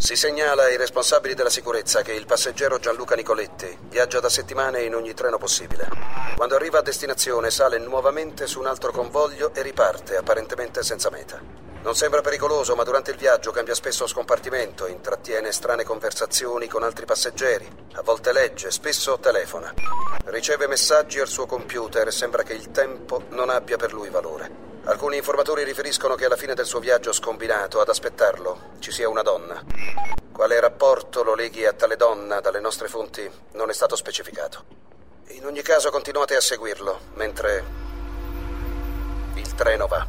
Si segnala ai responsabili della sicurezza che il passeggero Gianluca Nicoletti viaggia da settimane in ogni treno possibile. Quando arriva a destinazione sale nuovamente su un altro convoglio e riparte, apparentemente senza meta. Non sembra pericoloso, ma durante il viaggio cambia spesso scompartimento, intrattiene strane conversazioni con altri passeggeri, a volte legge, spesso telefona. Riceve messaggi al suo computer e sembra che il tempo non abbia per lui valore. Alcuni informatori riferiscono che alla fine del suo viaggio scombinato ad aspettarlo ci sia una donna. Quale rapporto lo leghi a tale donna dalle nostre fonti non è stato specificato. In ogni caso continuate a seguirlo mentre il treno va.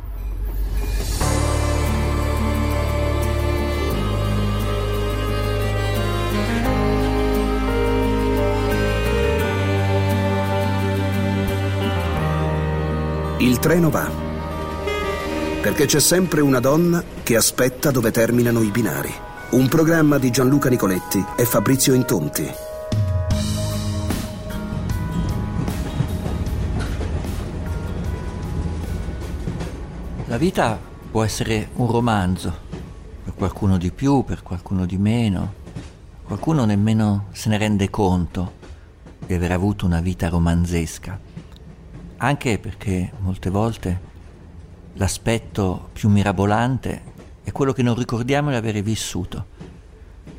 Il treno va. Perché c'è sempre una donna che aspetta dove terminano i binari. Un programma di Gianluca Nicoletti e Fabrizio Intonti. La vita può essere un romanzo, per qualcuno di più, per qualcuno di meno. Qualcuno nemmeno se ne rende conto di aver avuto una vita romanzesca anche perché molte volte l'aspetto più mirabolante è quello che non ricordiamo di avere vissuto.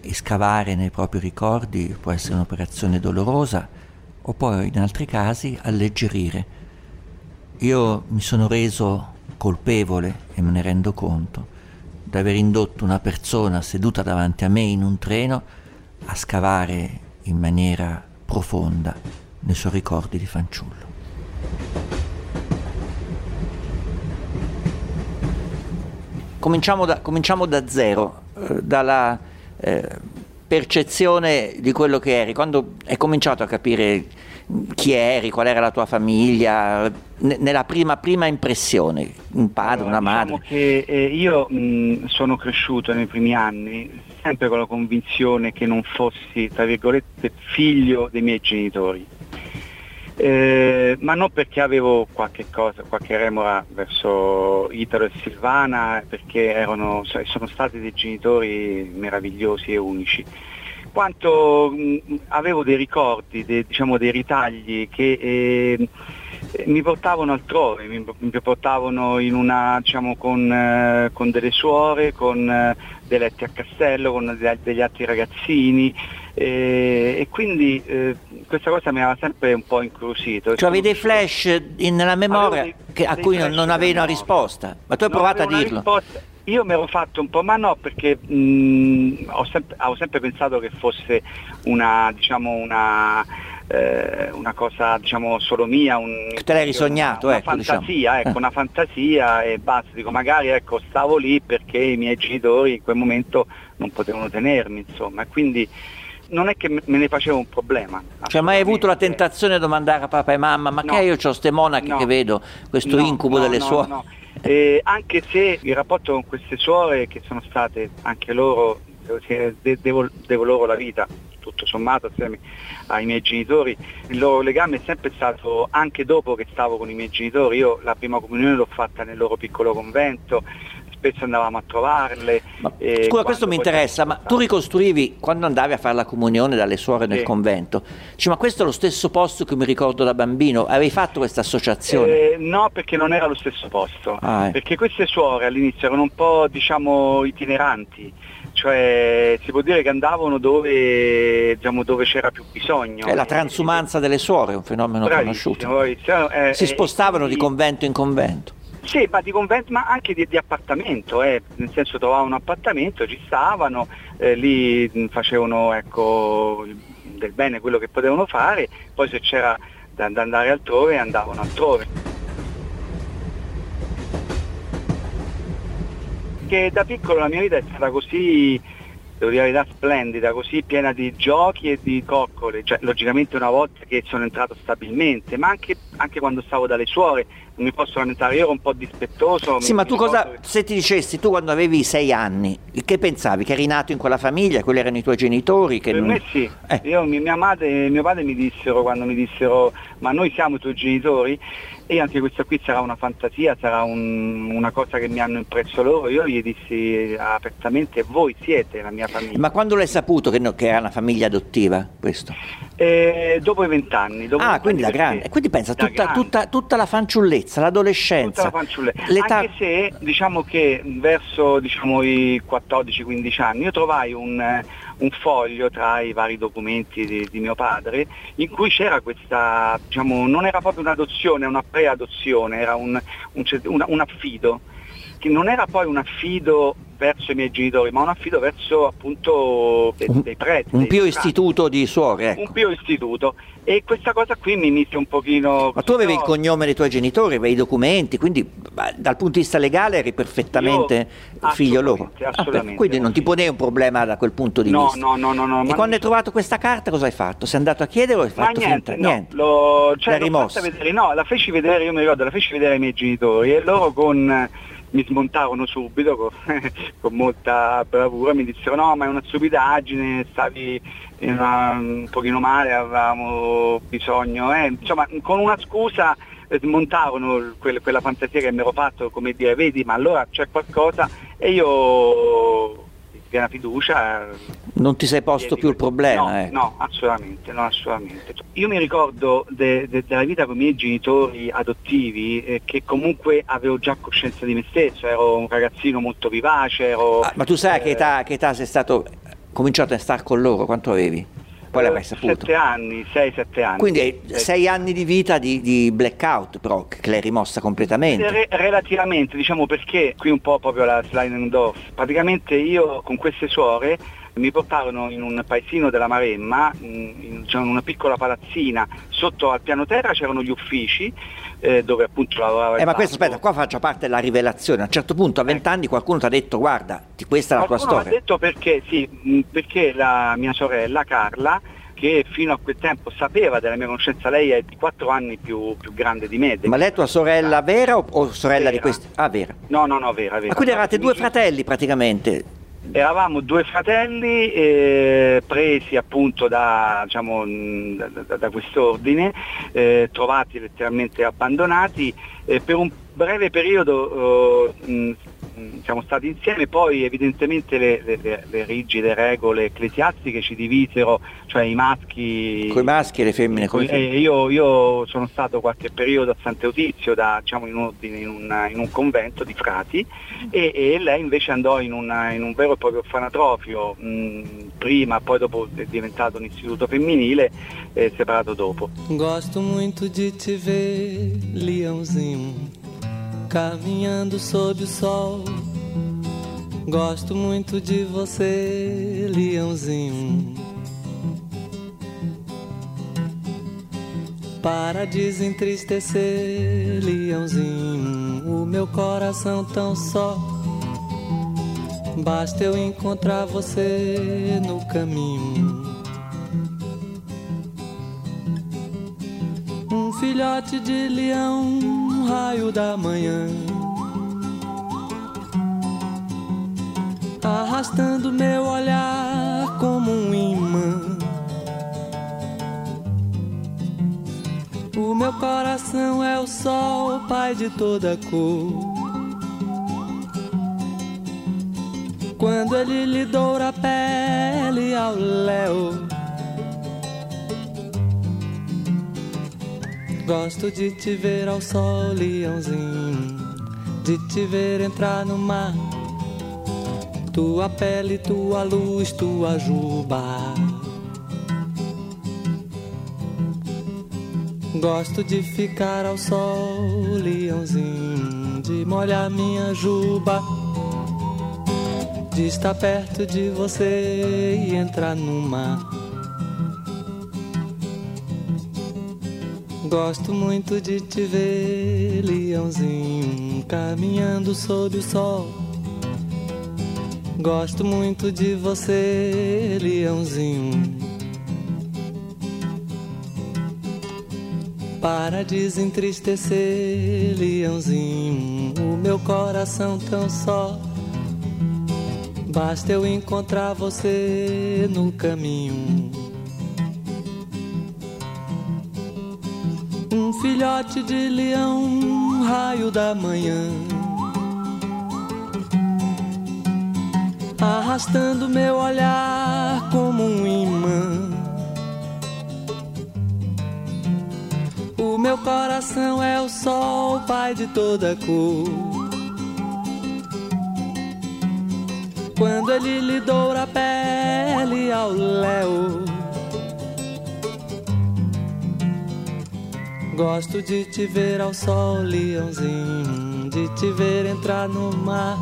E scavare nei propri ricordi può essere un'operazione dolorosa o poi in altri casi alleggerire. Io mi sono reso colpevole, e me ne rendo conto, di aver indotto una persona seduta davanti a me in un treno a scavare in maniera profonda nei suoi ricordi di fanciullo. Cominciamo da, cominciamo da zero, eh, dalla eh, percezione di quello che eri, quando hai cominciato a capire chi eri, qual era la tua famiglia, nella prima, prima, impressione, un padre, allora, una diciamo madre. Che, eh, io mh, sono cresciuto nei primi anni sempre con la convinzione che non fossi, tra virgolette, figlio dei miei genitori eh, ma non perché avevo qualche cosa, qualche remora verso Italo e Silvana, perché erano, sono stati dei genitori meravigliosi e unici, quanto mh, avevo dei ricordi, dei, diciamo, dei ritagli che eh, mi portavano altrove, mi, mi portavano una, diciamo, con, eh, con, delle suore, con eh, dei letti a castello, con degli altri ragazzini e, e quindi eh, questa cosa mi aveva sempre un po' incuriosito. Cioè avevi dei flash in, nella memoria dei, che, a cui non, non avevi una risposta, ma tu hai provato a dirlo. Risposta. Io mi ero fatto un po', ma no, perché mh, ho, sempre, ho, sempre, pensato che fosse una, diciamo, una, eh, una cosa diciamo, solo mia, un, te l'hai risognato, una, ecco, una fantasia, diciamo. ecco, una fantasia e basta, dico magari ecco, stavo lì perché i miei genitori in quel momento non potevano tenermi, insomma, quindi non è che me ne facevo un problema. Cioè mai avuto la tentazione di domandare a papà e mamma, ma no. che io ho queste monache no. che vedo, questo no, incubo delle suore? Eh, anche se il rapporto con queste suore, che sono state anche loro, devo, devo loro la vita, tutto sommato assieme ai miei genitori, il loro legame è sempre stato, anche dopo che stavo con i miei genitori, io la prima comunione l'ho fatta nel loro piccolo convento, spesso andavamo a trovarle. Ma, scusa, questo mi interessa, ma tu ricostruivi quando andavi a fare la comunione dalle suore nel Sì. convento, dici, ma questo è lo stesso posto che mi ricordo da bambino, avevi fatto questa associazione? Eh, no, perché non era lo stesso posto, Ah, eh. perché queste suore all'inizio erano un po' diciamo itineranti, cioè si può dire che andavano dove, diciamo, dove c'era più bisogno. È la transumanza delle suore, è un fenomeno Bravissimo, conosciuto. bravissimo. Eh, Si eh, spostavano di quindi- convento in convento. Sì, ma di convento, ma anche di, di appartamento, eh, nel senso trovavano un appartamento, ci stavano, eh, lì facevano ecco, del bene quello che potevano fare, poi se c'era da, da andare altrove andavano altrove. Che da piccolo la mia vita è stata così, devo dire la verità, splendida, così piena di giochi e di coccole, cioè, logicamente una volta che sono entrato stabilmente, ma anche, anche quando stavo dalle suore, mi posso lamentare, io ero un po' dispettoso. Sì, mi, ma tu cosa, se ti dicessi, tu quando avevi sei anni, che pensavi? Che eri nato in quella famiglia, quelli erano i tuoi genitori? Che per non... me sì, eh. io, mia madre e mio padre mi dissero quando mi dissero ma noi siamo i tuoi genitori e anche questa qui sarà una fantasia, sarà un, una cosa che mi hanno impresso loro, io gli dissi apertamente voi siete la mia famiglia. Ma quando l'hai saputo che, no, che era una famiglia adottiva questo? Eh, dopo i vent'anni. Ah, quindi da grande. Quindi pensa, tutta, tutta, tutta, la fanciullezza, l'adolescenza. Tutta la fanciullezza. L'età... Anche se diciamo che verso diciamo, i 14-15 anni io trovai un, un, foglio tra i vari documenti di, di mio padre in cui c'era questa, diciamo, non era proprio un'adozione, una preadozione, era un, un, un, un affido, che non era poi un affido verso i miei genitori, ma un affido verso appunto dei, dei preti. Un pio istituto di suore, ecco. Un pio istituto. E questa cosa qui mi mise un pochino... Ma tu avevi il cognome dei tuoi genitori, avevi i documenti, quindi dal punto di vista legale eri perfettamente Io, figlio loro. Assolutamente. Ah, quindi non ti ponevi un problema da quel punto di no, vista. No, no, no, no. E quando hai trovato questa carta cosa hai fatto? Sei andato a chiedere o hai fatto ma niente? No, niente. Lo, cioè, L'hai rimossa? Vedere, no, la feci vedere, io mi ricordo, la feci vedere ai miei genitori e loro con mi smontavano subito con, con, molta bravura, mi dissero no ma è una stupidaggine, stavi una, un pochino male, avevamo bisogno, eh. insomma con una scusa smontavano quel, quella fantasia che mi ero fatto, come dire vedi ma allora c'è qualcosa e io piena fiducia. Non ti sei posto più il problema? No, ecco. no assolutamente, no, assolutamente. Io mi ricordo de, de, della vita con i miei genitori adottivi eh, che comunque avevo già coscienza di me stesso, ero un ragazzino molto vivace. Ero, ah, ma tu sai eh, che, età, che età sei stato cominciato a stare con loro? Quanto avevi? Poi l'avrai saputo. Sette anni, sei, sette anni. Quindi hai sei anni di vita di, di blackout, però che l'hai rimossa completamente. Re, relativamente, diciamo perché qui un po' proprio la sliding door. Praticamente io con queste suore mi portarono in un paesino della Maremma, in, in una piccola palazzina, sotto al piano terra c'erano gli uffici eh, dove appunto lavorava eh, ma questo aspetta, qua faccio parte della rivelazione. A un certo punto a vent'anni qualcuno ti ha detto guarda, questa è la qualcuno tua storia. Ha detto perché, sì, perché la mia sorella Carla che fino a quel tempo sapeva della mia conoscenza, lei è di quattro anni più, più grande di me. Ma lei è tua sorella vera o, o sorella vera. di questi? Ah, vera. No, no, no, vera, vera. Ma quindi eravate due fratelli praticamente? Eravamo due fratelli eh, presi appunto da, diciamo, da, da, quest'ordine, eh, trovati letteralmente abbandonati, eh, per un breve periodo mh, siamo stati insieme, poi evidentemente le, le, le, rigide regole ecclesiastiche ci divisero, cioè i maschi... Con i maschi e le femmine. Con eh, io, io, sono stato qualche periodo a Sant'Eutizio da, diciamo, in, un, in, un, in, un, convento di frati e, e lei invece andò in, una, in, un vero e proprio orfanatrofio, mh, prima, poi dopo è diventato un istituto femminile, eh, separato dopo. Gosto muito di te ver, leãozinho. Caminhando sob o sol. Gosto muito de você, leãozinho. Para desentristecer, leãozinho, o meu coração tão só. Basta eu encontrar você no caminho. Um filhote de leão, um raio da manhã. Arrastando meu olhar como um imã. O meu coração é o sol, pai de toda cor. Quando ele lhe doura a pele ao léu. Gosto de te ver ao sol, leãozinho, de te ver entrar no mar. Tua pele, tua luz, tua juba. Gosto de ficar ao sol, leãozinho, de molhar minha juba. De estar perto de você e entrar no mar. Gosto muito de te ver, leãozinho, caminhando sob o sol. Gosto muito de você, leãozinho. para desentristecer, leãozinho, o meu coração tão só. Basta eu encontrar você no caminho. Filhote de leão, raio da manhã. Arrastando meu olhar como um imã. O meu coração é o sol, pai de toda cor. Quando ele lhe doura a pele ao léu. Gosto de te ver ao sol, leãozinho, de te ver entrar no mar.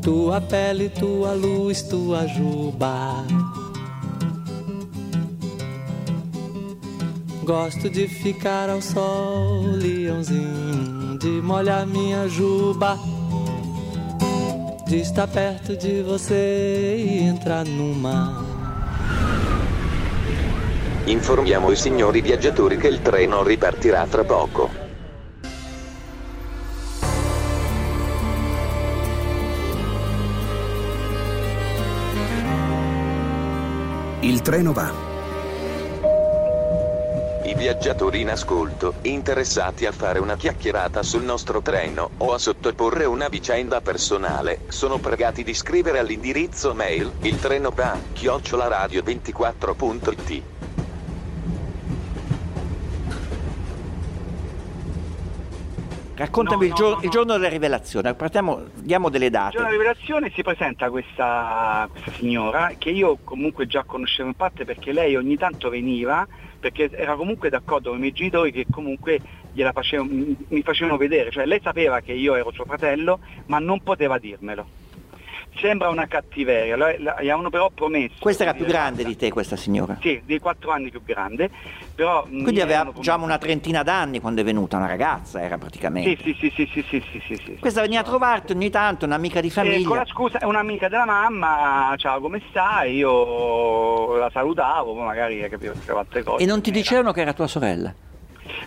Tua pele, tua luz, tua juba. Gosto de ficar ao sol, leãozinho, de molhar minha juba, de estar perto de você e entrar no mar. Informiamo i signori viaggiatori che il treno ripartirà tra poco. Il treno va. I viaggiatori in ascolto, interessati a fare una chiacchierata sul nostro treno o a sottoporre una vicenda personale, sono pregati di scrivere all'indirizzo mail il treno va chiocciolaradio24.it. Raccontami No, il, no, gior- no, no. il giorno della rivelazione, partiamo, diamo delle Il giorno della date. rivelazione si presenta questa, questa signora che io comunque già conoscevo in parte perché lei ogni tanto veniva perché era comunque d'accordo con i miei genitori che comunque gliela facevo- mi facevano vedere, cioè lei sapeva che io ero suo fratello ma non poteva dirmelo. Sembra una cattiveria, gli hanno però promesso. Questa era più grande di te, questa signora? Sì, di quattro anni più grande. però... Mm, Quindi aveva già una trentina d'anni quando è venuta, una ragazza era praticamente. Sì, sì, sì, sì, sì, sì, sì, sì Questa veniva a trovarti ogni tanto, un'amica di eh, famiglia. E con la scusa, è un'amica della mamma, ciao come stai? Io la salutavo, poi magari capivo che altre cose. E non ti dicevano che era tua sorella?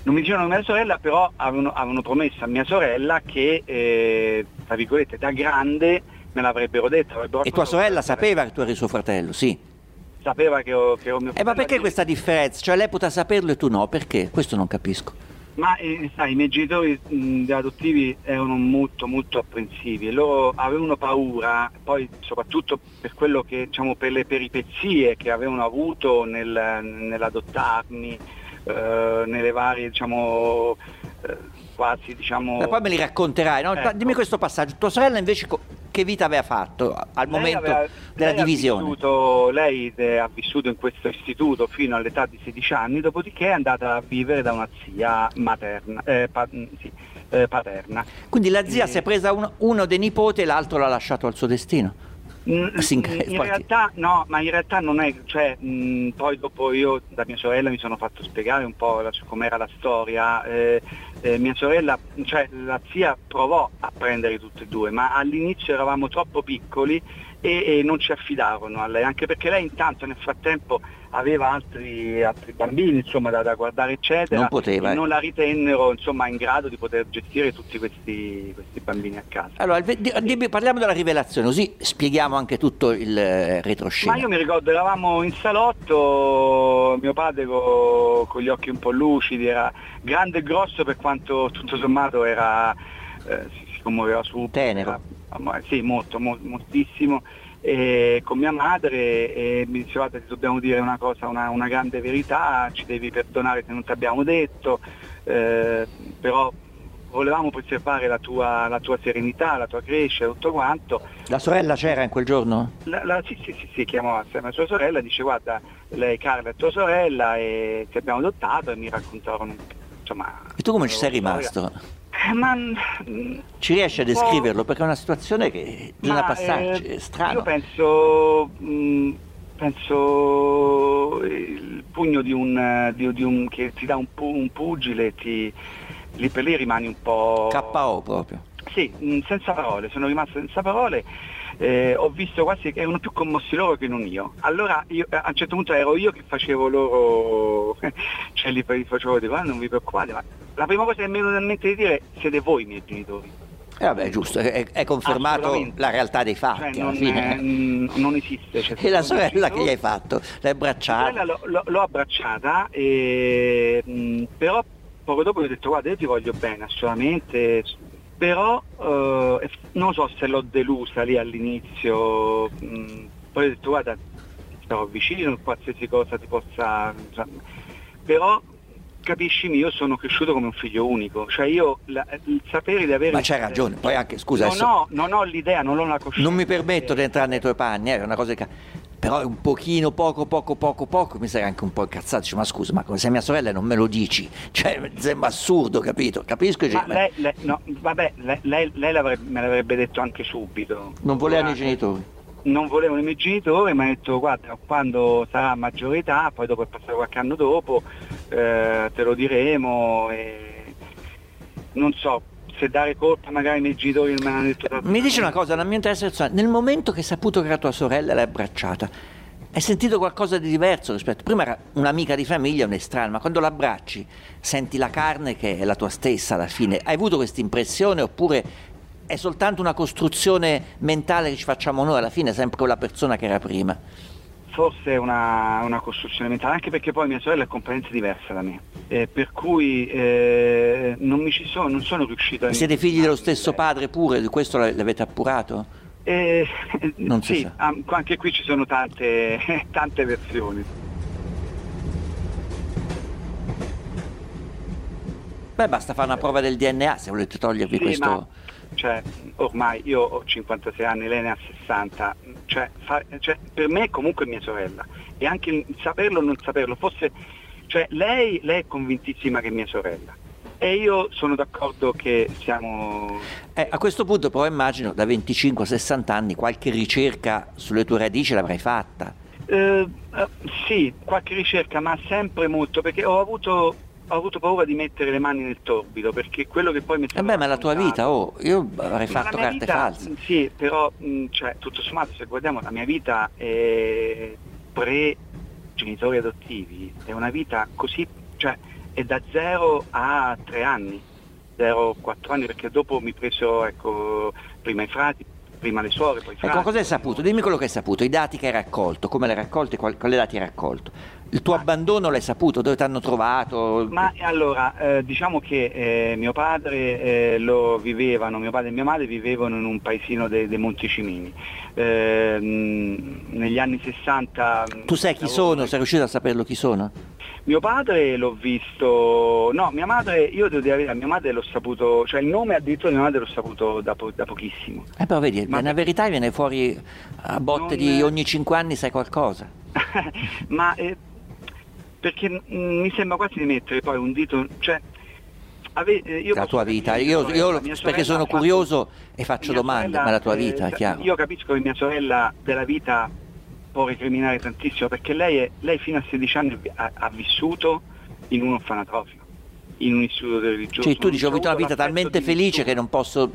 non mi dicevano mia sorella, però avevano, avevano promesso a mia sorella che, eh, tra virgolette, da grande me l'avrebbero detto. avrebbero E tua sorella sapeva che tu eri suo fratello, sì. Sapeva che ho, che ho mio Eh ma fratello perché che- questa differenza? Cioè lei poteva saperlo e tu no, perché? Questo non capisco. Ma eh, sai, i miei genitori mh, adottivi erano molto molto apprensivi e loro avevano paura, poi soprattutto per quello che, diciamo, per le peripezie che avevano avuto nel- nell'adottarmi, eh, nelle varie, diciamo, eh, quasi, diciamo... Ma poi me li racconterai, no? Ecco. Dimmi questo passaggio. Tua sorella invece co- che vita aveva fatto al Lei momento aveva- della lei ha divisione? vissuto- lei eh, ha vissuto in questo istituto fino all'età di 16 anni, dopodiché è andata a vivere da una zia materna, eh, pa- mm, sì, eh, paterna. Quindi la zia Eh, si è presa uno, uno dei nipoti e l'altro l'ha lasciato al suo destino. Sì, in infatti. realtà no, ma in realtà non è, cioè mh, poi dopo io da mia sorella mi sono fatto spiegare un po' la- com'era la storia, eh, eh, mia sorella, cioè la zia provò a prendere tutte e due, ma all'inizio eravamo troppo piccoli e, e non ci affidarono a lei, anche perché lei intanto nel frattempo aveva altri, altri bambini insomma, da, da guardare eccetera Non poteva, e non la ritennero insomma, in grado di poter gestire tutti questi, questi bambini a casa. Allora, parliamo della rivelazione, così spieghiamo anche tutto il eh, retroscena. Ma io mi ricordo, eravamo in salotto, mio padre co- con gli occhi un po' lucidi, era grande e grosso per quanto tutto sommato era, eh, si, si commuoveva su. Tenero. era- sì, molto, mo- moltissimo. E con mia madre e mi diceva ti dobbiamo dire una cosa, una, una grande verità, ci devi perdonare se non ti abbiamo detto, eh, però volevamo preservare la tua, la tua serenità, la tua crescita, tutto quanto. La sorella c'era in quel giorno? La, la- sì, sì, sì, sì, chiamò assieme a sua sorella, dice guarda, lei Carla è tua sorella e ti abbiamo adottato e mi raccontarono insomma... E tu come ci sei la storia. Ma, Ci riesci a descriverlo? Perché è una situazione che bisogna ma, passarci, eh, è strano. Io penso, penso il pugno di un, di, di un che ti dà un, un pugile, ti, lì per lì rimani un po'... KO proprio. Sì, senza parole, sono rimasto senza parole eh, ho visto quasi che erano più commossi loro che non io. Allora io, a un certo punto ero io che facevo loro, cioè li, facevo dire, ah, non vi preoccupate, ma la prima cosa che mi è venuta in mente di dire siete voi i miei genitori. Eh vabbè, giusto, è, è confermato la realtà dei fatti. Cioè, non, è, non, esiste. Cioè, e la sorella che gli hai fatto? L'hai abbracciata? Sorella l'ho, l'ho abbracciata, e, mh, però poco dopo gli ho detto guarda io ti voglio bene assolutamente, però eh, non so se l'ho delusa lì all'inizio, mh, poi ho detto guarda stavo vicino, qualsiasi cosa ti possa... però capiscimi, io sono cresciuto come un figlio unico, cioè io la, il sapere di avere... Ma c'hai ragione, poi anche, scusa... Non, adesso... ho, non ho l'idea, non ho la coscienza. Non mi permetto di entrare nei tuoi panni, è una cosa che... Però un pochino, poco, poco, poco, poco, mi sarei anche un po' incazzato, dice, ma scusa, ma come sei mia sorella non me lo dici? Cioè, sembra assurdo, capito? Capisco? Ma lei, lei, no, vabbè, lei, lei, lei me l'avrebbe detto anche subito. Non volevano i genitori? non volevano i miei genitori, mi hanno detto guarda quando sarà maggiore età, poi dopo è passato qualche anno dopo, eh, te lo diremo e non so se dare colpa magari miei genitori me l'hanno detto tanto. Mi dice una cosa, la mia interesse nel momento che hai saputo che era tua sorella l'hai abbracciata, hai sentito qualcosa di diverso rispetto prima era un'amica di famiglia, un'estranea, ma quando l'abbracci senti la carne che è la tua stessa alla fine. Hai avuto questa impressione oppure è soltanto una costruzione mentale che ci facciamo noi, alla fine sempre quella persona che era prima. Forse è una, una, costruzione mentale, anche perché poi mia sorella è completamente diversa da me, eh, per cui eh, non, mi ci sono, non sono riuscito a... Siete figli dello stesso padre pure, questo l'avete appurato? Eh, non sì, sa. anche qui ci sono tante, tante versioni. Beh, basta fare una prova del DNA se volete togliervi sì, questo... Ma cioè, ormai io ho 56 anni, lei ne ha 60, cioè, fa, cioè, per me è comunque mia sorella e anche il saperlo o non saperlo, forse, cioè, lei, lei, è convintissima che è mia sorella e io sono d'accordo che siamo... Eh, a questo punto però immagino da 25 a 60 anni qualche ricerca sulle tue radici l'avrai fatta. Eh, eh, sì, qualche ricerca, ma sempre molto, perché ho avuto ho avuto paura di mettere le mani nel torbido perché quello che poi mi Eh beh, ma la tua vita, oh, io avrei fatto carte vita, false. Sì, però mh, cioè, tutto sommato se guardiamo la mia vita è pre genitori adottivi, è una vita così, cioè è da 0 a 3 anni, 0 a 4 anni perché dopo mi preso ecco, prima i frati, prima le suore, poi i frati. Ecco, cosa hai saputo? Dimmi quello che hai saputo, i dati che hai raccolto, come li hai raccolti, quali dati hai raccolto. Il tuo abbandono l'hai saputo? Dove ti hanno trovato? Ma allora, eh, diciamo che eh, mio padre eh, lo vivevano, mio padre e mia madre vivevano in un paesino dei de Monticimini. Ehm, negli anni 60... Tu sai chi sono? Sei riuscito a saperlo chi sono? Mio padre l'ho visto, no, mia madre, io devo dire mia madre l'ho saputo, cioè il nome addirittura di mia madre l'ho saputo da, po- da pochissimo. Eh però vedi, Ma la verità viene fuori a botte non... di ogni cinque anni sai qualcosa. Ma eh, perché mh, mm, mi sembra quasi di mettere poi un dito, cioè ave, eh, io la tua vita, io, io perché sono curioso e faccio domande, sorella, ma la tua eh, vita, chiaro. Io capisco che mia sorella della vita può recriminare tantissimo perché lei, è, lei fino a 16 anni ha, ha, vissuto in un orfanatrofio, in un istituto religioso. Cioè tu dici ho avuto una vita talmente felice che non posso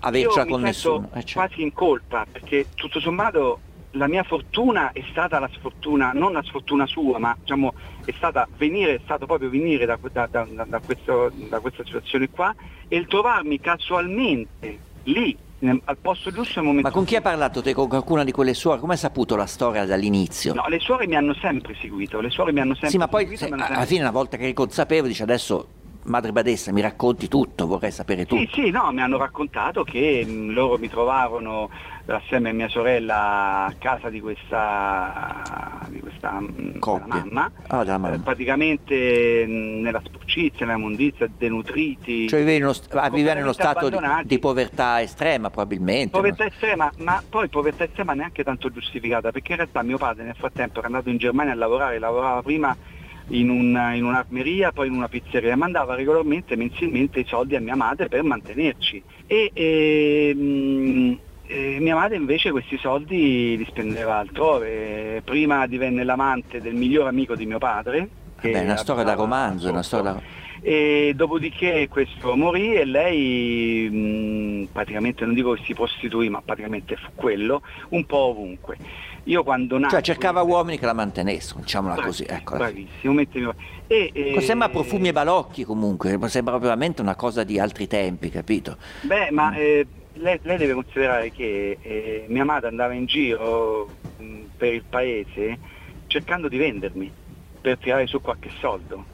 avercela con nessuno. Eh, cioè. quasi in colpa perché tutto sommato la mia fortuna è stata la sfortuna, non la sfortuna sua, ma diciamo, è, stata venire, è stato proprio venire da, da, da, questo, da questa situazione qua e il trovarmi casualmente lì al posto giusto al momento Ma con chi hai parlato te? Con qualcuna di quelle suore? Come hai saputo la storia dall'inizio? No, le suore mi hanno sempre seguito, le suore mi hanno sempre Sì, ma poi seguito, se, alla fine una volta che eri consapevole dici adesso madre badessa mi racconti tutto, vorrei sapere tutto. Sì, sì, no, mi hanno raccontato che mh, loro mi trovarono assieme a mia sorella a casa di questa, di questa mm, mamma, ah, mamma. Eh, praticamente mh, nella sporcizia, nella mondizia, denutriti. Cioè uno, st- in uno stato di, di, povertà estrema probabilmente. Povertà no? estrema, ma poi povertà estrema neanche tanto giustificata, perché in realtà mio padre nel frattempo era andato in Germania a lavorare, lavorava prima in, una, in un'armeria, poi in una pizzeria, mandava regolarmente, mensilmente i soldi a mia madre per mantenerci. E, e mh, e mia madre invece questi soldi li spendeva altrove, prima divenne l'amante del miglior amico di mio padre. Beh, è una storia da romanzo, una storia da... E dopodiché questo morì e lei mh, praticamente non dico che si prostituì, ma praticamente fu quello, un po' ovunque. Io quando nacqui, Cioè cercava uomini che la mantenessero, diciamola Bravissimo, così. Ecco. Bravissimo, mettimi- e, e- Sembra profumi e balocchi comunque, sembra veramente una cosa di altri tempi, capito? Beh, ma eh, lei, lei deve considerare che eh, mia madre andava in giro mh, per il paese cercando di vendermi per tirare su qualche soldo.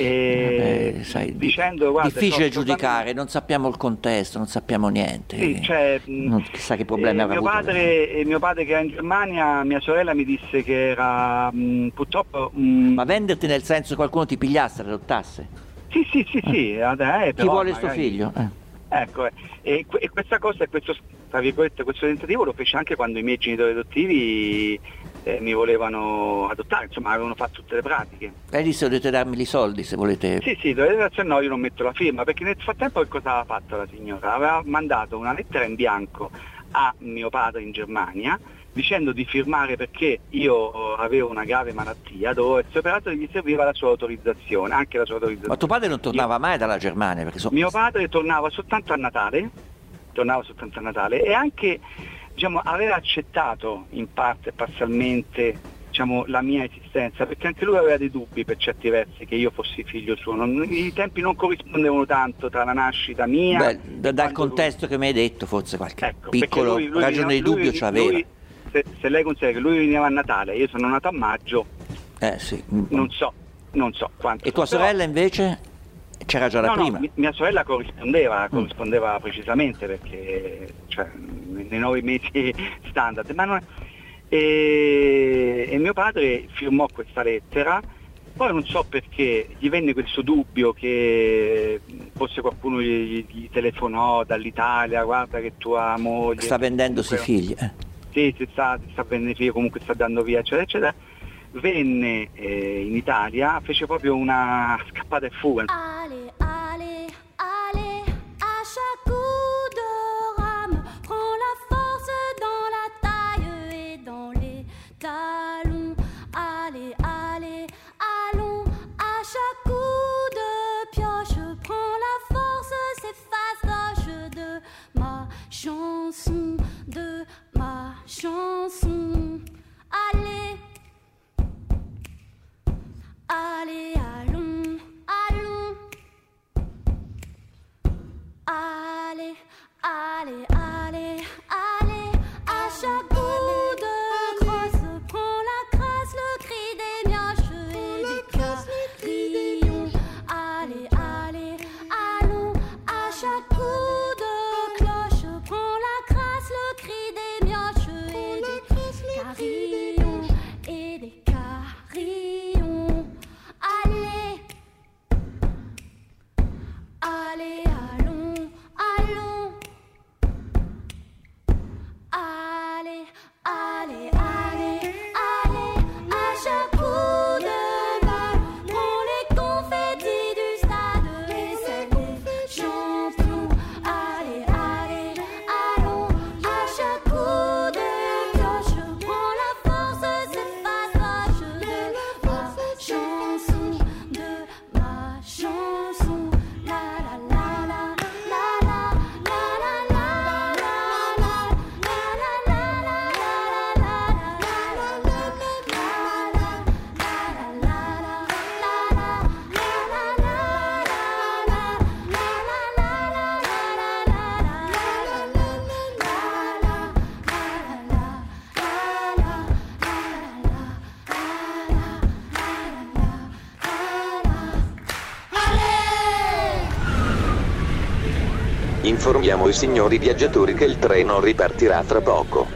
E Vabbè, sai, di- dicendo, guarda, difficile giudicare, non sappiamo il contesto, non sappiamo niente. Sì, cioè, Non- chissà che problemi eh, avrà mio avuto. padre, eh, mio padre che era in Germania, mia sorella mi disse che era mh, purtroppo... mh, Ma venderti nel senso che qualcuno ti pigliasse, adottasse? Sì, sì, sì, sì. eh, Chi però vuole il suo magari- figlio? Eh. Ecco, eh, e, e questa cosa e questo, tra virgolette, questo tentativo lo fece anche quando i miei genitori adottivi eh, mi volevano adottare, insomma avevano fatto tutte le pratiche. Lei disse dovete darmi i soldi se volete. Sì, sì, dovete darsi no, io non metto la firma, perché nel frattempo che cosa aveva fatto la signora? Aveva mandato una lettera in bianco a mio padre in Germania dicendo di firmare perché io avevo una grave malattia, dovevo essere operato e gli serviva la sua autorizzazione, anche la sua autorizzazione. Ma tuo padre non tornava mai dalla Germania? Perché so- Mio padre tornava soltanto a Natale, tornava soltanto a Natale e anche diciamo, aveva accettato in parte, parzialmente, diciamo, la mia esistenza, perché anche lui aveva dei dubbi per certi versi che io fossi figlio suo. Non- I tempi non corrispondevano tanto tra la nascita mia. Beh, da- dal quando lui- contesto che mi hai detto, forse qualche Ecco, piccolo lui- lui ragione di dubbio ce l'aveva. se, se lei considera che lui veniva a Natale, io sono nato a maggio, Eh, sì. non so, non so quanto. E tua Però- sorella invece c'era già da No, no, prima? mi- mia sorella corrispondeva, Mm. corrispondeva precisamente perché cioè, nei nove mesi standard. Ma non- e, e mio padre firmò questa lettera, poi non so perché gli venne questo dubbio che forse qualcuno gli, gli telefonò dall'Italia, guarda che tua moglie... Sta vendendosi i figli. eh. sì, si sta, si sta vendendo via, comunque sta dando via, eccetera, eccetera. Venne eh, in Italia, fece proprio una scappata e fuga. Allez, Informiamo i signori viaggiatori che il treno ripartirà tra poco.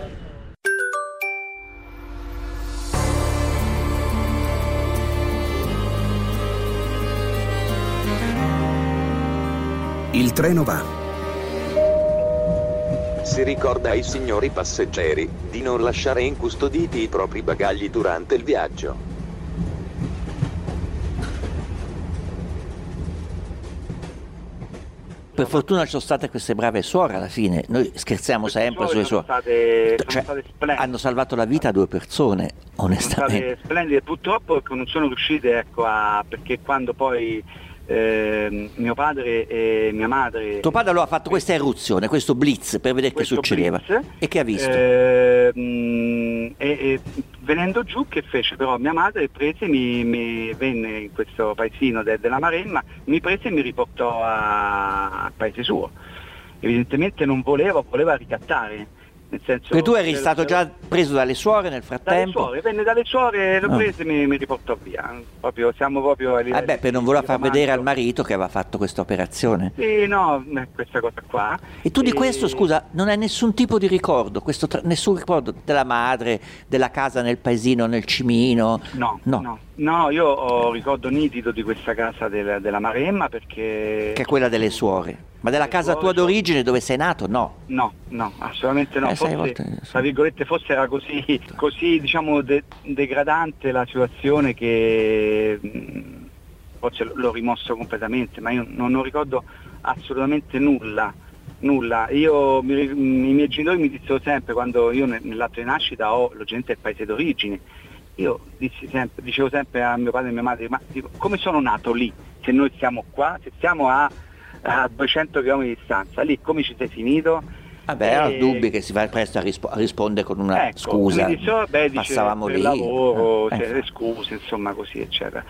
Il treno va. Si ricorda ai signori passeggeri di non lasciare incustoditi i propri bagagli durante il viaggio. Fortuna ci sono state queste brave suore alla fine. Noi scherziamo Queste sempre sulle sono suore. state- sono Cioè, hanno salvato la vita a due persone, sono onestamente. state splendide, purtroppo ecco, non sono riuscite ecco, a, perché quando poi ehm, mio padre e mia madre... Tuo padre allora ha fatto questa eruzione, questo blitz per vedere che succedeva. blitz, E che ha visto? ehm, e, e venendo giù che fece però mia madre prese mi, mi venne in questo paesino de- della Maremma mi prese e mi riportò a, a paese suo. Evidentemente non voleva voleva ricattare nel senso Perché tu eri stato già preso dalle suore nel dalle frattempo? suore venne dalle suore lo Ah. prese e mi, mi riportò via proprio siamo proprio a livelli Vabbè, per non voleva di far vedere al marito che aveva fatto questa operazione. sì no eh, questa cosa qua E tu di E- questo, scusa, non hai nessun tipo di ricordo, questo tra- nessun ricordo della madre, della casa nel paesino, nel cimino? No, No. no, no, io ho ricordo nitido di questa casa del- della Maremma perché... Che è quella delle suore. Ma della casa tua d'origine dove sei nato? No. No, no, assolutamente no. Eh, forse, volte- tra virgolette, forse era così, così diciamo, de- degradante la situazione che mh, forse l'ho rimosso completamente, ma io non, non ricordo assolutamente nulla. Nulla, io mi mh, i miei genitori mi dissero sempre quando io ne- nell'atto di nascita ho logicamente il paese d'origine, io sempre- dicevo sempre a mio padre e a mia madre, ma dico, come sono nato lì? Se noi siamo qua, se siamo a, a 200 km di distanza, lì come ci sei finito? Vabbè, erano E- dubbi che si va presto a, rispo- a rispondere con una Ecco, scusa. mi diceva, beh, dice, Passavamo lì. lavoro, Eh, cioè, eh. le scuse, insomma, così, eccetera.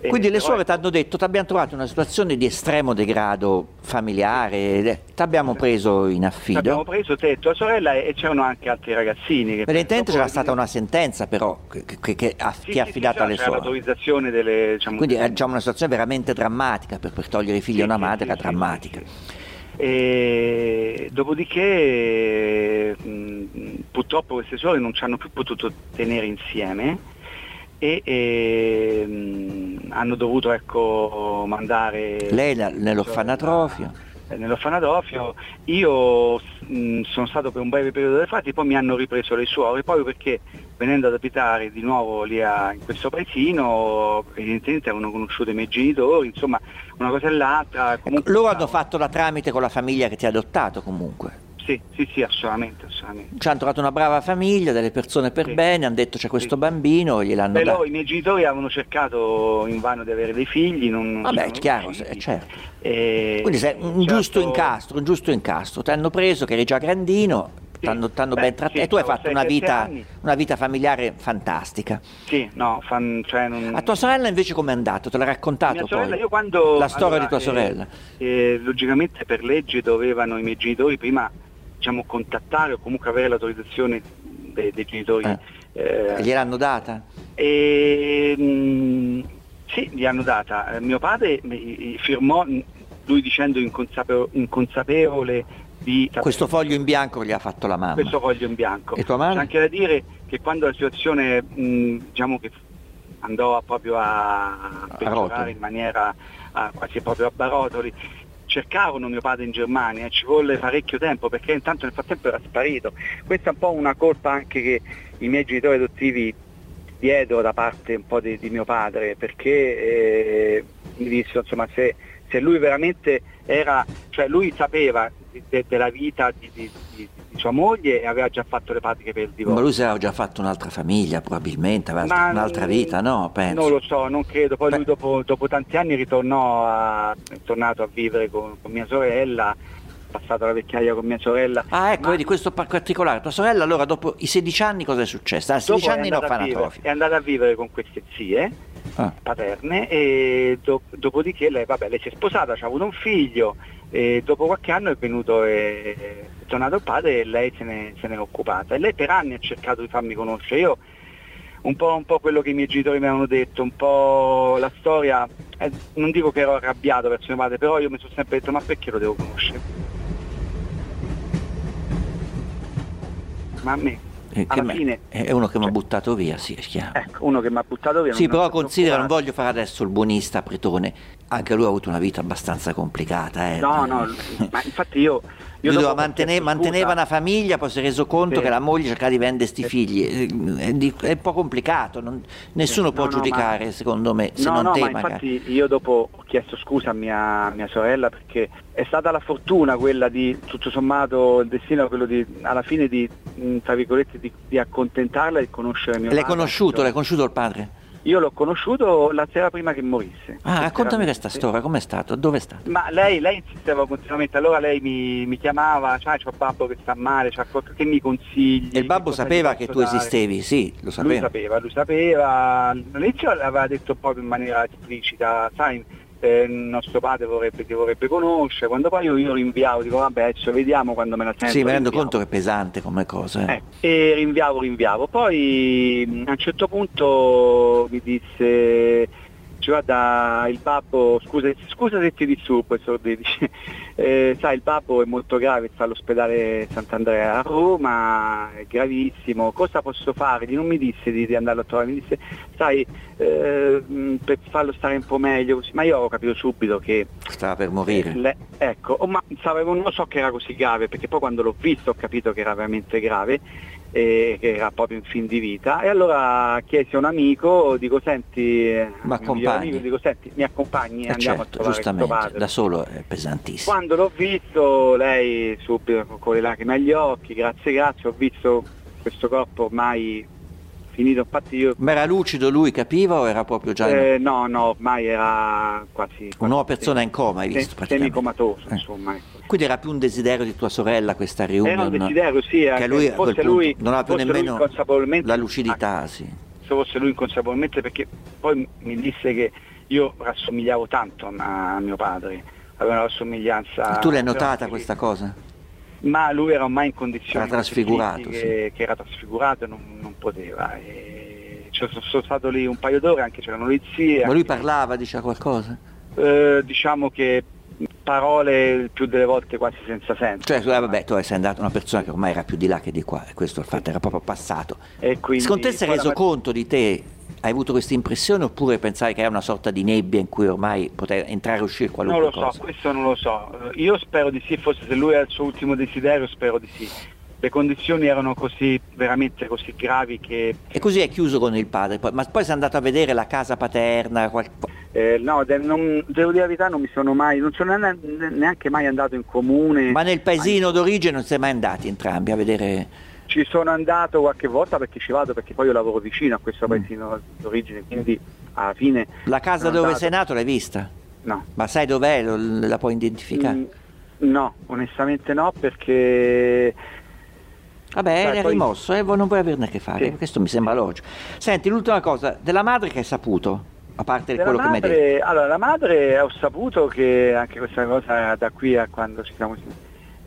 Quindi le suore ti hanno detto ti abbiamo trovato una situazione di estremo degrado familiare, ti abbiamo preso in affido. Abbiamo preso te e tua sorella e c'erano anche altri ragazzini. Evidentemente c'era stata una sentenza però che, che- che ha, Sì, che sì, ha sì, alle suore. l'autorizzazione delle... Diciamo, Quindi era diciamo, una situazione veramente drammatica per, per togliere i figli Sì, a una sì, madre, sì, era drammatica. E dopodiché mh, purtroppo queste suore non ci hanno più potuto tenere insieme e, e, mh, hanno dovuto ecco, mandare Lei la- nell'orfanatrofio. eh, nell'orfanatrofio io mh, sono stato per un breve periodo delle frati poi mi hanno ripreso le suore proprio perché venendo ad abitare di nuovo lì a- in questo paesino evidentemente avevano conosciuto i miei genitori insomma una cosa e l'altra comunque Loro hanno fatto la tramite con la famiglia che ti ha adottato comunque. Sì sì sì assolutamente assolutamente Ci hanno trovato una brava famiglia, delle persone per Sì. bene, hanno detto c'è questo Sì. bambino, gliel'hanno Beh, dato. i miei genitori avevano cercato invano di avere dei figli non, Vabbè, è chiaro, riusciti. eh, certo. E- Quindi sei un certo- giusto incastro, un giusto incastro. Ti hanno preso che eri già grandino, t'hanno, t'hanno Beh, ben trattato sì, e tu hai fatto una 6-7 vita, una vita familiare fantastica. sì no fan- cioè non... A tua sorella invece com'è andato? Te l'ha raccontato Mia sorella, poi? io quando, La storia allora, di tua eh, sorella. eh, logicamente per legge dovevano i miei genitori prima diciamo, contattare o comunque avere l'autorizzazione dei, dei genitori. Eh. eh, Gliel'hanno data? e, mm, sì, gli hanno data. Eh, Mio padre mi- firmò, lui dicendo inconsapevo- inconsapevole di Questo foglio in bianco gli ha fatto la mamma. questo foglio in bianco. E tua madre? C'è anche da dire che quando la situazione mh, diciamo che andò a- proprio a rotoli. peggiorare in maniera a- quasi proprio a barotoli, cercarono mio padre in Germania e ci volle parecchio tempo perché intanto nel frattempo era sparito. Questa è un po' una colpa anche che i miei genitori adottivi diedero da parte un po' di, di mio padre perché eh, mi dissero insomma se, se lui veramente era, cioè lui sapeva di- de- della vita di- di sua moglie e aveva già fatto le pratiche per il Ma divorzio. lui si era già fatto un'altra famiglia probabilmente, aveva Ma, un'altra vita, no? Penso. Non lo so, non credo. Poi Beh. lui dopo, dopo tanti anni ritornò a, è tornato a vivere con, con mia sorella, passato la vecchiaia con mia sorella. Ah, ecco, Ma vedi questo par- particolare. Tua sorella allora dopo i 16 anni cosa è successo? A 16 dopo è anni in andata a vivere- orfanatrofio. È andata a vivere con queste zie Ah. paterne e do- dopodiché lei, vabbè, lei si è sposata, ha avuto un figlio e dopo qualche anno è venuto e è tornato il padre e lei se ne, se ne è occupata. E lei per anni ha cercato di farmi conoscere. Io un po', un po' quello che i miei genitori mi avevano detto un po' la storia eh, non dico che ero arrabbiato verso mio padre però io mi sono sempre detto ma perché lo devo conoscere? Ma a me Eh, alla fine È uno che mi ha cioè, buttato via, sì, è chiaro. ecco uno che mi ha buttato via Sì, però considera, non voglio fare adesso il buonista pretone, anche lui ha avuto una vita abbastanza complicata. Eh. No, no, ma infatti io... io Lui mantene- manteneva una famiglia, poi si è reso conto Sì. che la moglie cercava di vendere sti figli. Eh, È, di- è un po' complicato, non- nessuno Sì, può no, no, giudicare, ma- secondo me, se no, non no, te ma magari. infatti io dopo ho chiesto scusa a mia, mia sorella perché è stata la fortuna quella di, tutto sommato, il destino quello di, alla fine di, tra virgolette, di, di accontentarla e conoscere mio L'hai padre. conosciuto, l'hai conosciuto il padre? Io l'ho conosciuto la sera prima che morisse. Ah, raccontami questa storia, com'è stato? Dove è stato? Ma lei, lei insisteva continuamente, allora lei mi, mi chiamava, cioè c'ho babbo che sta male, c'ha qualche- che mi consigli. E il babbo sapeva che tu dare? esistevi, sì, lo Lui sapeva. sapeva, lui sapeva, all'inizio l'aveva detto proprio in maniera esplicita, sai, eh, il nostro padre vorrebbe, ti vorrebbe conoscere, quando poi io, io rinviavo, dico vabbè adesso vediamo quando me la sento. Sì, mi rendo rinviavo. conto che è pesante come cosa. eh. Eh, e rinviavo, rinviavo. Poi a un certo punto mi disse, cioè, guarda il babbo, scusa, scusa se ti disturbo, esordi, dice, eh, sai il babbo è molto grave, sta all'ospedale Sant'Andrea a Roma, è gravissimo, cosa posso fare? Non mi disse di, di andarlo a trovare, mi disse, sai, eh, mh, per farlo stare un po' meglio, ma io avevo capito subito che Stava per morire. le- ecco, oh, ma sapevo, non so che era così grave, perché poi quando l'ho visto ho capito che era veramente grave, e che era proprio in fin di vita. E allora chiesi a un amico, dico senti, eh, amico, dico senti, mi accompagni Eh, andiamo certo, a trovare padre. da solo è pesantissimo. Quando l'ho visto, lei subito con le lacrime agli occhi, grazie grazie, ho visto questo corpo ormai finito, infatti io... Ma era lucido lui, capiva o era proprio già... eh, no, no, ormai era quasi... Una nuova persona in coma, hai visto semicomatoso, Eh. insomma. ecco. Quindi era più un desiderio di tua sorella questa Era reunion. un desiderio, sì, che lui forse punto lui, non aveva più nemmeno la lucidità, sì. se fosse lui inconsapevolmente perché poi mi disse che io rassomigliavo tanto a, mio padre, avevo una rassomiglianza. tu l'hai notata questa cosa? Ma lui era ormai in condizioni Era trasfigurato, critiche, che era trasfigurato e non, non poteva. E cioè, sono, stato lì un paio d'ore, anche c'erano le zie. Ma lui parlava, diceva qualcosa? eh, diciamo che parole più delle volte quasi senza senso. Cioè, eh, vabbè, tu sei andato una persona che ormai era più di là che di qua, e questo è il fatto, era proprio passato. E quindi Secondo te si è reso mat- conto di te? Hai avuto questa impressione oppure pensavi che era una sorta di nebbia in cui ormai poteva entrare e uscire qualunque Non lo so, cosa? questo non lo so. Io spero di sì, forse se lui è il suo ultimo desiderio spero di sì. Le condizioni erano così, veramente così gravi che E così è chiuso con il padre, ma poi sei andato a vedere la casa paterna, qual- eh, no, de- non- devo dire la verità, non mi sono mai, non sono ne- neanche mai andato in comune. ma nel paesino d'origine non siete mai andati entrambi a vedere... Ci sono andato qualche volta perché ci vado, perché poi io lavoro vicino a questo Mm. paesino d'origine, quindi alla fine La casa dove andato. sei nato l'hai vista? no. Ma sai dov'è? La puoi identificare? Mm, no, onestamente no, perché Vabbè, Sai, è poi- rimosso, eh, non puoi averne a che fare, Sì. questo mi sembra logico. Senti, l'ultima cosa, della madre che hai saputo, a parte Della quello che mi hai detto. madre, allora, la madre ho saputo che anche questa cosa da qui a quando ci siamo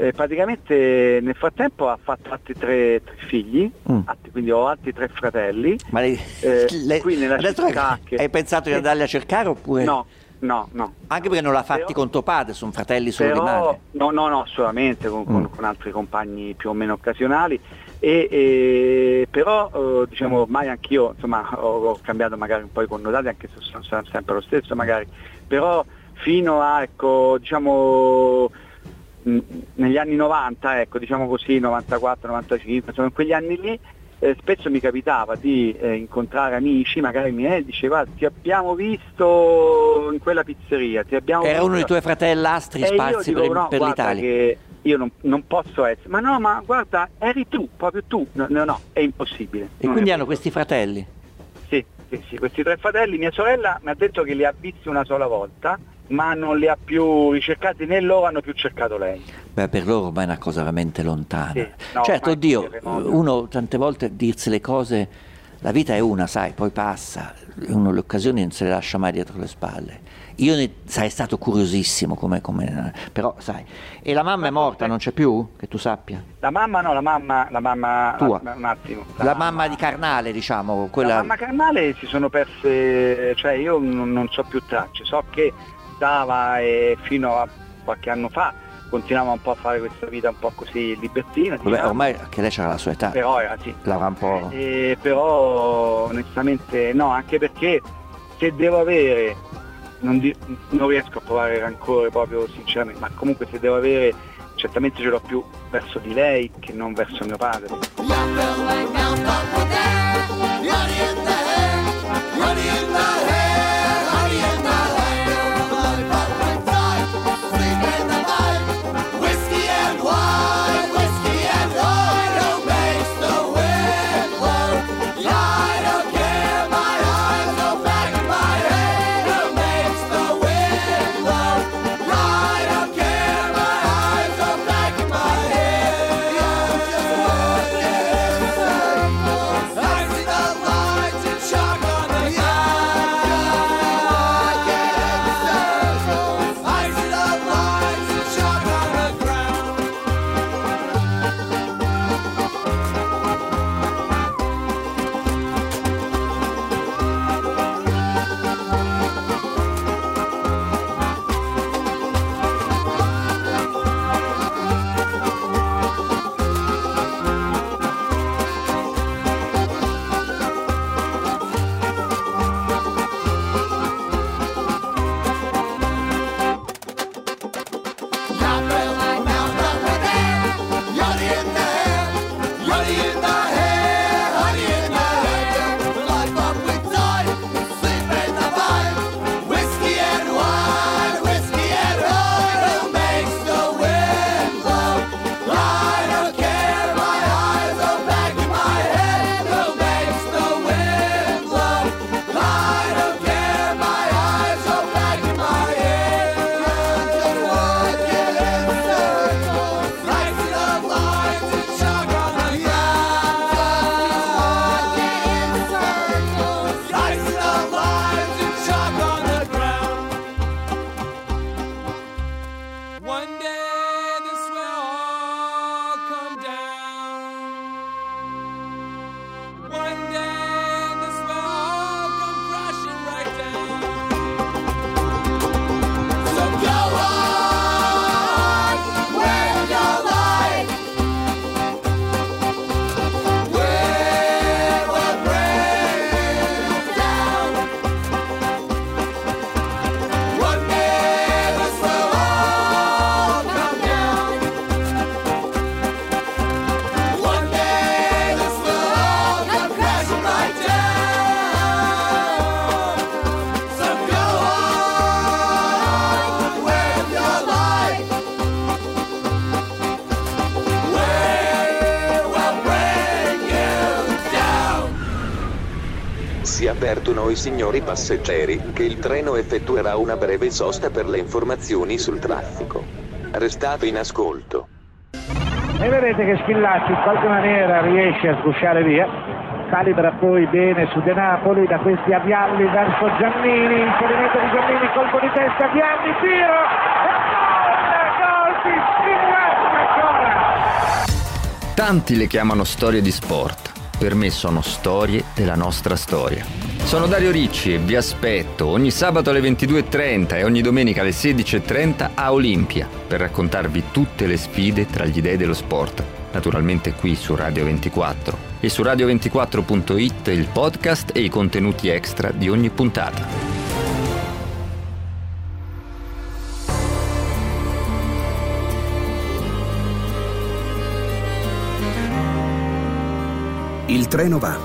eh, praticamente nel frattempo ha fatto altri tre, tre figli, Mm. altri- quindi ho altri tre fratelli. Ma lei- Eh, lei- qui nella città che- hai pensato di andarli a cercare oppure? No, no, no. Anche perché non l'ha fatti Però- con tuo padre, sono fratelli solo di Però, madre. no, no, no, solamente con, Mm. con altri compagni più o meno occasionali. E, e- però eh, diciamo ormai anch'io insomma ho, ho cambiato magari un po' i connotati anche se sono, sono sempre lo stesso magari però fino a ecco diciamo negli anni 90 ecco diciamo così 94 95 insomma in quegli anni lì eh, spesso mi capitava di eh, incontrare amici magari miei diceva ti abbiamo visto in quella pizzeria ti abbiamo Era uno visto- dei tuoi fratellastri dico, per, no, per l'Italia. che io non, non posso essere, ma no, ma guarda, eri tu, proprio tu, no, no, no, è impossibile. E quindi hanno questi fratelli? Sì, sì, questi tre fratelli, mia sorella mi ha detto che li ha visti una sola volta, ma non li ha più ricercati né loro hanno più cercato lei. Beh, per loro ormai è una cosa veramente lontana. Sì, no, certo, oddio, uno tante volte dirsi le cose, la vita è una, sai, poi passa, uno le occasioni non se le lascia mai dietro le spalle. Io ne sarei stato curiosissimo come, come- però sai. E la mamma è morta, non c'è più? Che tu sappia? La mamma no, la mamma, la mamma, Tua. la- un attimo. La, mamma di Carnale, diciamo, La quella... mamma carnale si sono perse, cioè io non, non so più tracce, so che stava e fino a qualche anno fa continuava un po' a fare questa vita un po' così libertina. Vabbè, diciamo. ormai che lei c'era la sua età, però era sì. l'avrà un po'... Eh, però onestamente no, anche perché se devo avere, non, di- non riesco a provare rancore proprio sinceramente, ma comunque se devo avere, certamente ce l'ho più verso di lei che non verso mio padre. I signori passeggeri che il treno effettuerà una breve sosta per le informazioni sul traffico. Restate in ascolto. E vedete che Schillaci in qualche maniera riesce a sgusciare via. Calibra poi bene su De Napoli da questi avialli verso Giannini, inserimento di Giannini, colpo di testa, Gianni, tiro! E gol! Gol di Schillaci ancora! Tanti le chiamano storie di sport. Per me sono storie della nostra storia. Sono Dario Ricci e vi aspetto ogni sabato alle 22.30 e ogni domenica alle 16.30 a Olimpia per raccontarvi tutte le sfide tra gli dei dello sport. Naturalmente qui su Radio 24 e su radio24.it il podcast e i contenuti extra di ogni puntata. Il treno va.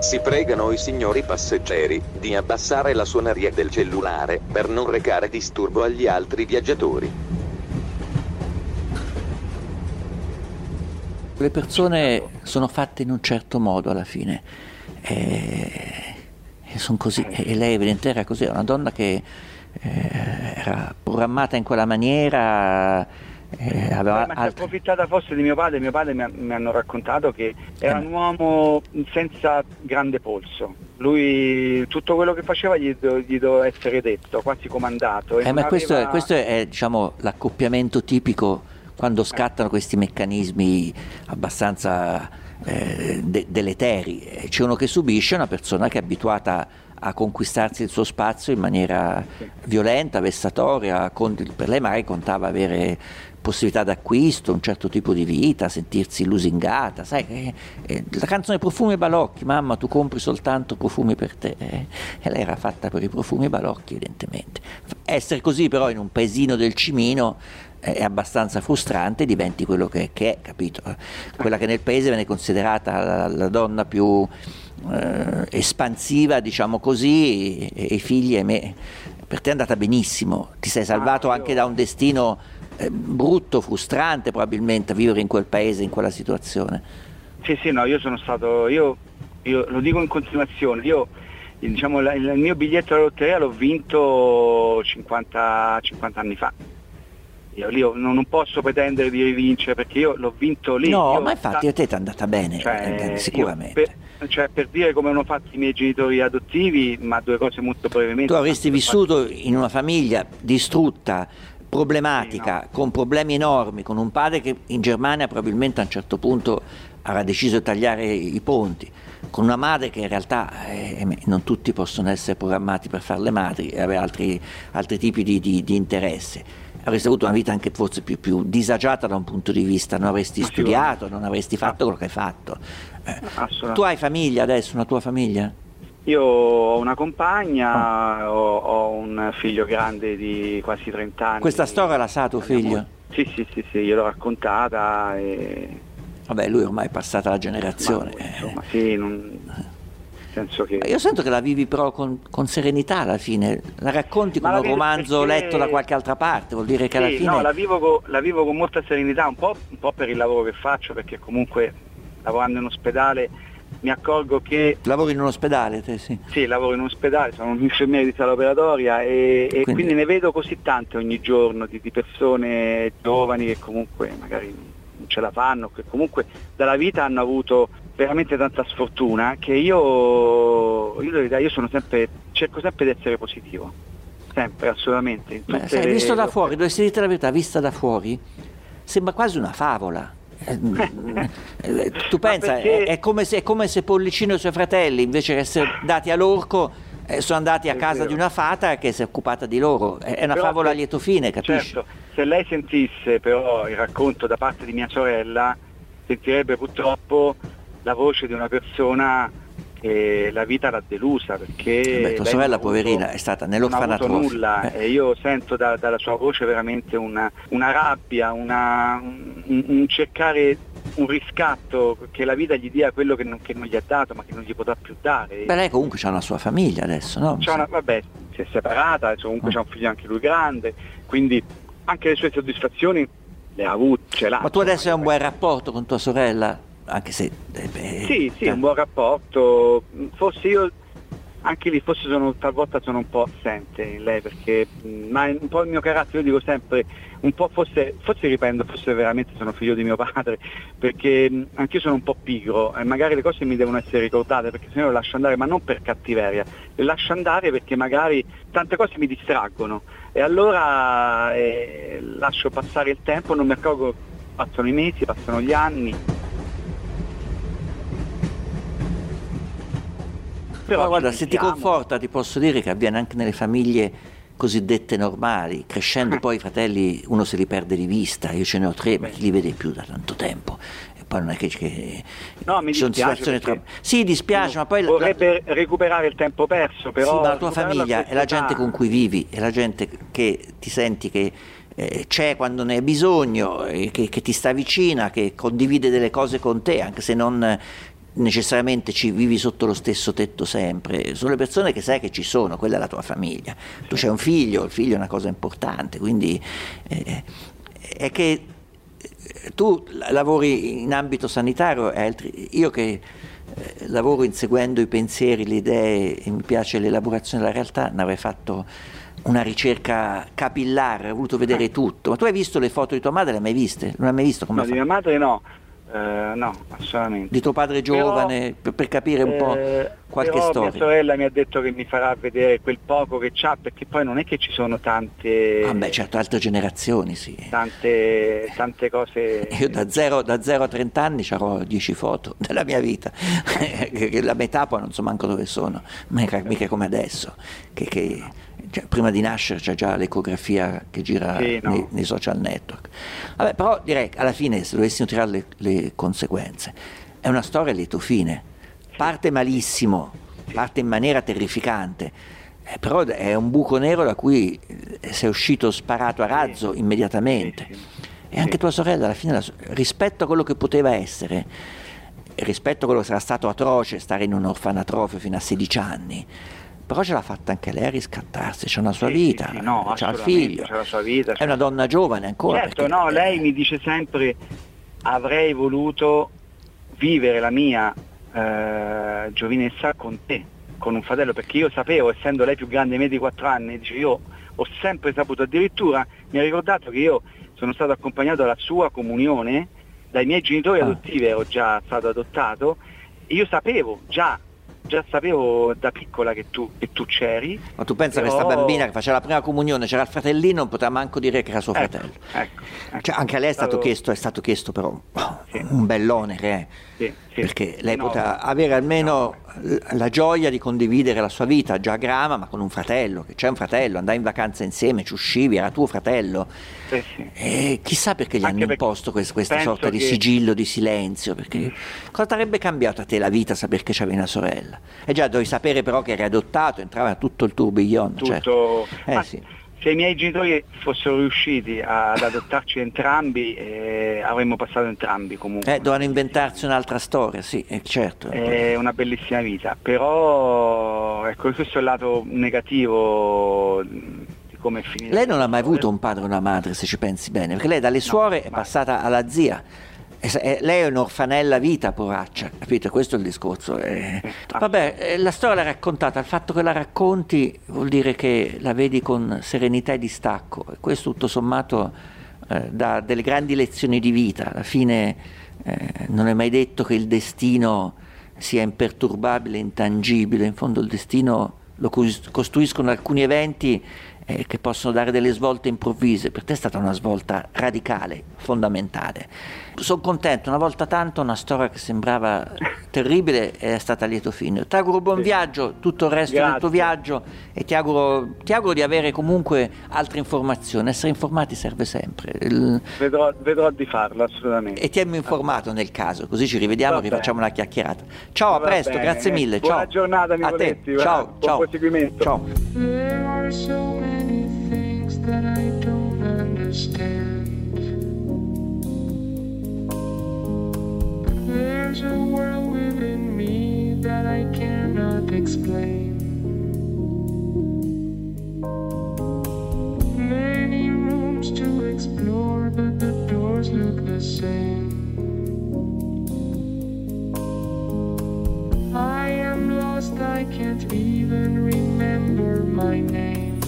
Si pregano i signori passeggeri di abbassare la suoneria del cellulare per non recare disturbo agli altri viaggiatori. Le persone sono fatte in un certo modo alla fine. E, e son così. E lei evidentemente era così, era una donna che eh, era programmata in quella maniera. Eh, Eh, ma si è altre- approfittata forse di mio padre, mio padre mi, ha- mi hanno raccontato che era un uomo senza grande polso. Lui tutto quello che faceva gli, do- gli doveva essere detto, quasi comandato. Eh, ma questo, è, questo è, diciamo, l'accoppiamento tipico quando scattano questi meccanismi abbastanza eh, de- deleteri. Eh, C'è uno che subisce, una persona che è abituata a conquistarsi il suo spazio in maniera violenta, vessatoria, con- per lei magari contava avere possibilità d'acquisto, un certo tipo di vita, sentirsi lusingata, sai, eh, eh, la canzone Profumi e Balocchi, mamma tu compri soltanto profumi per te, eh, e lei era fatta per i profumi e Balocchi evidentemente. Essere così però in un paesino del Cimino eh, è abbastanza frustrante, diventi quello che, che è, capito? Quella che nel paese viene considerata la, la donna più eh, espansiva, diciamo così, e, e i figli, ahimè, per te è andata benissimo, ti sei salvato io- anche da un destino brutto, frustrante probabilmente vivere in quel paese, in quella situazione. Sì, sì, no, io sono stato, io, io lo dico in continuazione, io diciamo, la- il mio biglietto alla lotteria l'ho vinto 50, 50 anni fa. Io lì ho- non, posso pretendere di rivincere perché io l'ho vinto lì. no, Io ma infatti a te ti è andata bene, cioè, eh, sicuramente. io per, cioè, per dire come hanno fatto i miei genitori adottivi, ma due cose molto brevemente. Tu avresti vissuto in una famiglia distrutta, problematica, con problemi enormi, con un padre che in Germania probabilmente a un certo punto avrà deciso di tagliare i ponti, con una madre che in realtà eh, non tutti possono essere programmati per fare le madri e avere altri, altri tipi di, di- di interesse. Avresti avuto una vita anche forse più, più disagiata da un punto di vista, non avresti studiato, non avresti fatto quello che hai fatto. Eh, tu hai famiglia adesso, una tua famiglia? Io ho una compagna, ho, ho un figlio grande di quasi 30 anni. Questa storia la sa tuo figlio? Sì, sì, sì, sì, gliel'ho raccontata e... Vabbè, lui ormai è passata la ma, generazione. eh. insomma, sì, non... che... Ma Io sento che la vivi però con, con serenità alla fine, la racconti Ma come la un romanzo perché- letto da qualche altra parte, vuol dire che alla Sì, fine... no, la vivo, co- la vivo con molta serenità, un po', un po' per il lavoro che faccio, perché comunque lavorando in ospedale mi accorgo che Lavori in un ospedale, te sì. Sì, lavoro in un ospedale, sono un infermiere di sala operatoria e, e Quindi- quindi... ne vedo così tante ogni giorno di, di persone giovani che comunque magari non ce la fanno, che comunque dalla vita hanno avuto veramente tanta sfortuna che io, io, io sono sempre, cerco sempre di essere positivo, sempre, assolutamente. Beh, sai, le- visto da fuori, dovresti dirti la verità, vista da fuori, sembra quasi una favola. Eh, tu pensa, perché- è, è come se, è come se Pollicino e i suoi fratelli, invece che essere dati all'orco, eh, sono andati a casa di una fata che si è occupata di loro. È una Però favola a lieto fine, capisci? Certo, se lei sentisse però il racconto da parte di mia sorella, sentirebbe purtroppo la voce di una persona che la vita l'ha delusa perché... Beh, tua sorella avuto- poverina è stata non ha nulla Eh. e io sento da- dalla sua voce veramente una, una rabbia, una- un, un cercare un riscatto che la vita gli dia quello che non, che non gli ha dato ma che non gli potrà più dare. Beh, lei comunque ha una sua famiglia adesso, no? C'ha una- vabbè, si è separata, adesso comunque Mm. c'ha un figlio anche lui grande, quindi anche le sue soddisfazioni le ha avute, ce l'ha. Ma tu adesso hai un buon rapporto con tua sorella? Anche se... eh, beh, Sì, sì, eh, un buon rapporto. Forse io anche lì forse sono, talvolta sono un po' assente in lei perché ma è un po' il mio carattere, io dico sempre, un po' forse, forse riprendo, forse veramente sono figlio di mio padre, perché anch'io sono un po' pigro e magari le cose mi devono essere ricordate perché se no le lascio andare, ma non per cattiveria, le lascio andare perché magari tante cose mi distraggono e allora eh, lascio passare il tempo, non mi accorgo, passano i mesi, passano gli anni. Però guarda, ci se ti conforta ti posso dire che avviene anche nelle famiglie cosiddette normali, crescendo poi i fratelli uno se li perde di vista, io ce ne ho tre, ma chi li vede più da tanto tempo? E poi non è che, che No, mi ci sono dispiace troppo... Sì, dispiace, ma poi... la- vorrebbe recuperare il tempo perso, però sì, ma la tua famiglia è la gente con cui vivi, è la gente che ti senti che eh, c'è quando ne hai bisogno, e che, che ti sta vicina, che condivide delle cose con te, anche se non eh, necessariamente ci vivi sotto lo stesso tetto sempre. Sono le persone che sai che ci sono, quella è la tua famiglia. Tu c'hai un figlio, il figlio è una cosa importante, quindi eh, è che eh, tu la- lavori in ambito sanitario e altri, io che eh, lavoro inseguendo i pensieri, le idee e mi piace l'elaborazione della realtà, ne avrei fatto una ricerca capillare, avrei voluto vedere tutto. Ma tu hai visto le foto di tua madre? Le hai mai viste? Non hai mai visto come No, fa? di mia madre no, Eh, no, assolutamente. Di tuo padre giovane, per, per capire un po' Eh, qualche però storia. mia sorella mi ha detto che mi farà vedere quel poco che c'ha, perché poi non è che ci sono tante, Ah beh, certo, altre generazioni, sì. tante, tante cose. Io da 0, da 0 a 30 anni avrò 10 foto della mia vita, la metà poi non so manco dove sono, mica, mica come adesso, che, che- cioè, prima di nascere c'è già l'ecografia che gira Sì, no. nei, nei social network. Vabbè, però direi che alla fine se dovessimo tirare le, le conseguenze, è una storia a lieto fine, parte malissimo, parte in maniera terrificante. eh, però è un buco nero da cui eh, sei uscito sparato a razzo immediatamente. Sì, sì. E anche tua sorella alla fine, rispetto a quello che poteva essere, rispetto a quello che sarà stato atroce stare in un orfanatrofio fino a 16 anni, però ce l'ha fatta anche lei a riscattarsi, c'è una sua Sì, vita, sì, sì, no, c'ha il figlio, c'ha la sua vita, è una donna giovane ancora. Certo, perché- no, lei mi dice sempre avrei voluto vivere la mia eh, giovinezza con te, con un fratello, perché io sapevo, essendo lei più grande di me di 4 anni, dice, io ho sempre saputo, addirittura mi ha ricordato che io sono stato accompagnato alla sua comunione dai miei genitori Ah. adottivi, ero già stato adottato, e io sapevo già, già sapevo da piccola che tu, che tu c'eri. Ma tu pensa però- questa bambina che faceva la prima comunione, c'era il fratellino, non poteva manco dire che era suo Ecco, fratello. ecco, ecco. Cioè, anche a lei è stato, Stato- chiesto, è stato chiesto però Sì. un bell'onere, eh. Sì, sì. perché lei No, poteva avere almeno l- la gioia di condividere la sua vita già a Grama, ma con un fratello, che c'è un fratello, andai in vacanza insieme, ci uscivi, era tuo fratello. sì, sì. E chissà perché gli Anche hanno imposto quest- questa sorta di che- sigillo di silenzio, perché cosa ti avrebbe cambiato a te la vita saper che c'avevi una sorella? E già dovevi sapere però che eri adottato, entrava tutto il tourbillon, tutto. certo. Eh sì. Se i miei genitori fossero riusciti ad adottarci entrambi, eh, avremmo passato entrambi comunque. Eh, dovevano inventarsi un'altra storia, sì, eh, certo. È una bellissima vita, però ecco, questo è il lato negativo di come è finita. Lei non ha mai avuto un padre o una madre, se ci pensi bene, perché lei dalle suore è passata alla zia. E se- e lei è un'orfanella vita, poraccia, capito? Questo è il discorso. eh. Vabbè, eh, la storia l'ha raccontata, il fatto che la racconti vuol dire che la vedi con serenità e distacco. E questo tutto sommato eh, dà delle grandi lezioni di vita. Alla fine eh, non è mai detto che il destino sia imperturbabile, intangibile. In fondo il destino lo cos- costruiscono alcuni eventi eh, che possono dare delle svolte improvvise. Per te è stata una svolta radicale, fondamentale. Sono contento, una volta tanto una storia che sembrava terribile è stata a lieto fine. Ti auguro buon viaggio, tutto il resto del tuo Grazie. viaggio e ti auguro, ti auguro di avere comunque altre informazioni. Essere informati serve sempre. Il- Vedrò, vedrò di farlo assolutamente. e tienimi informato nel caso, così ci rivediamo e rifacciamo una chiacchierata. Ciao, a presto, bene. grazie mille. Buona ciao. giornata, a te. Nicoletti, Ciao, buon ciao. proseguimento. Ciao. There's a world within me that I cannot explain. Many rooms to explore, but the doors look the same. I am lost, I can't even remember my name.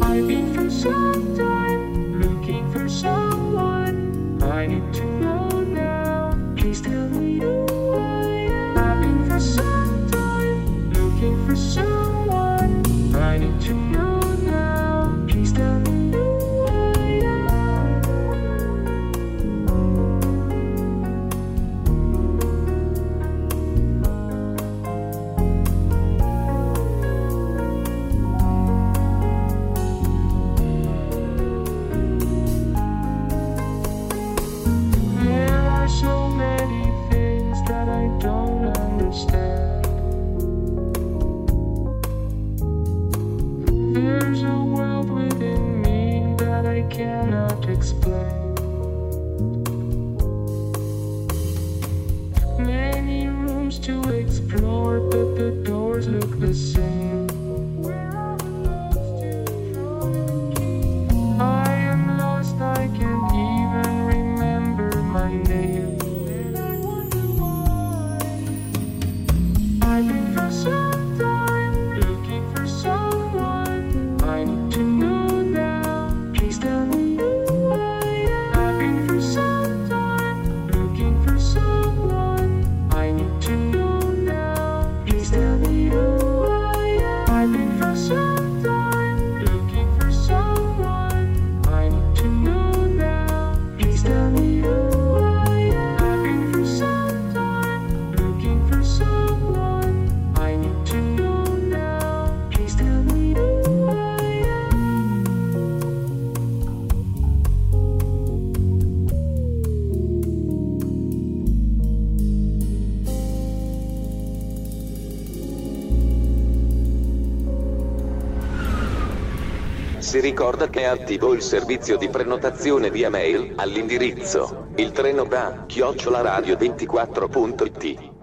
I've been for some time looking for someone. 92. ricorda che è attivo il servizio di prenotazione via mail all'indirizzo il treno da chiocciolaradio24.it.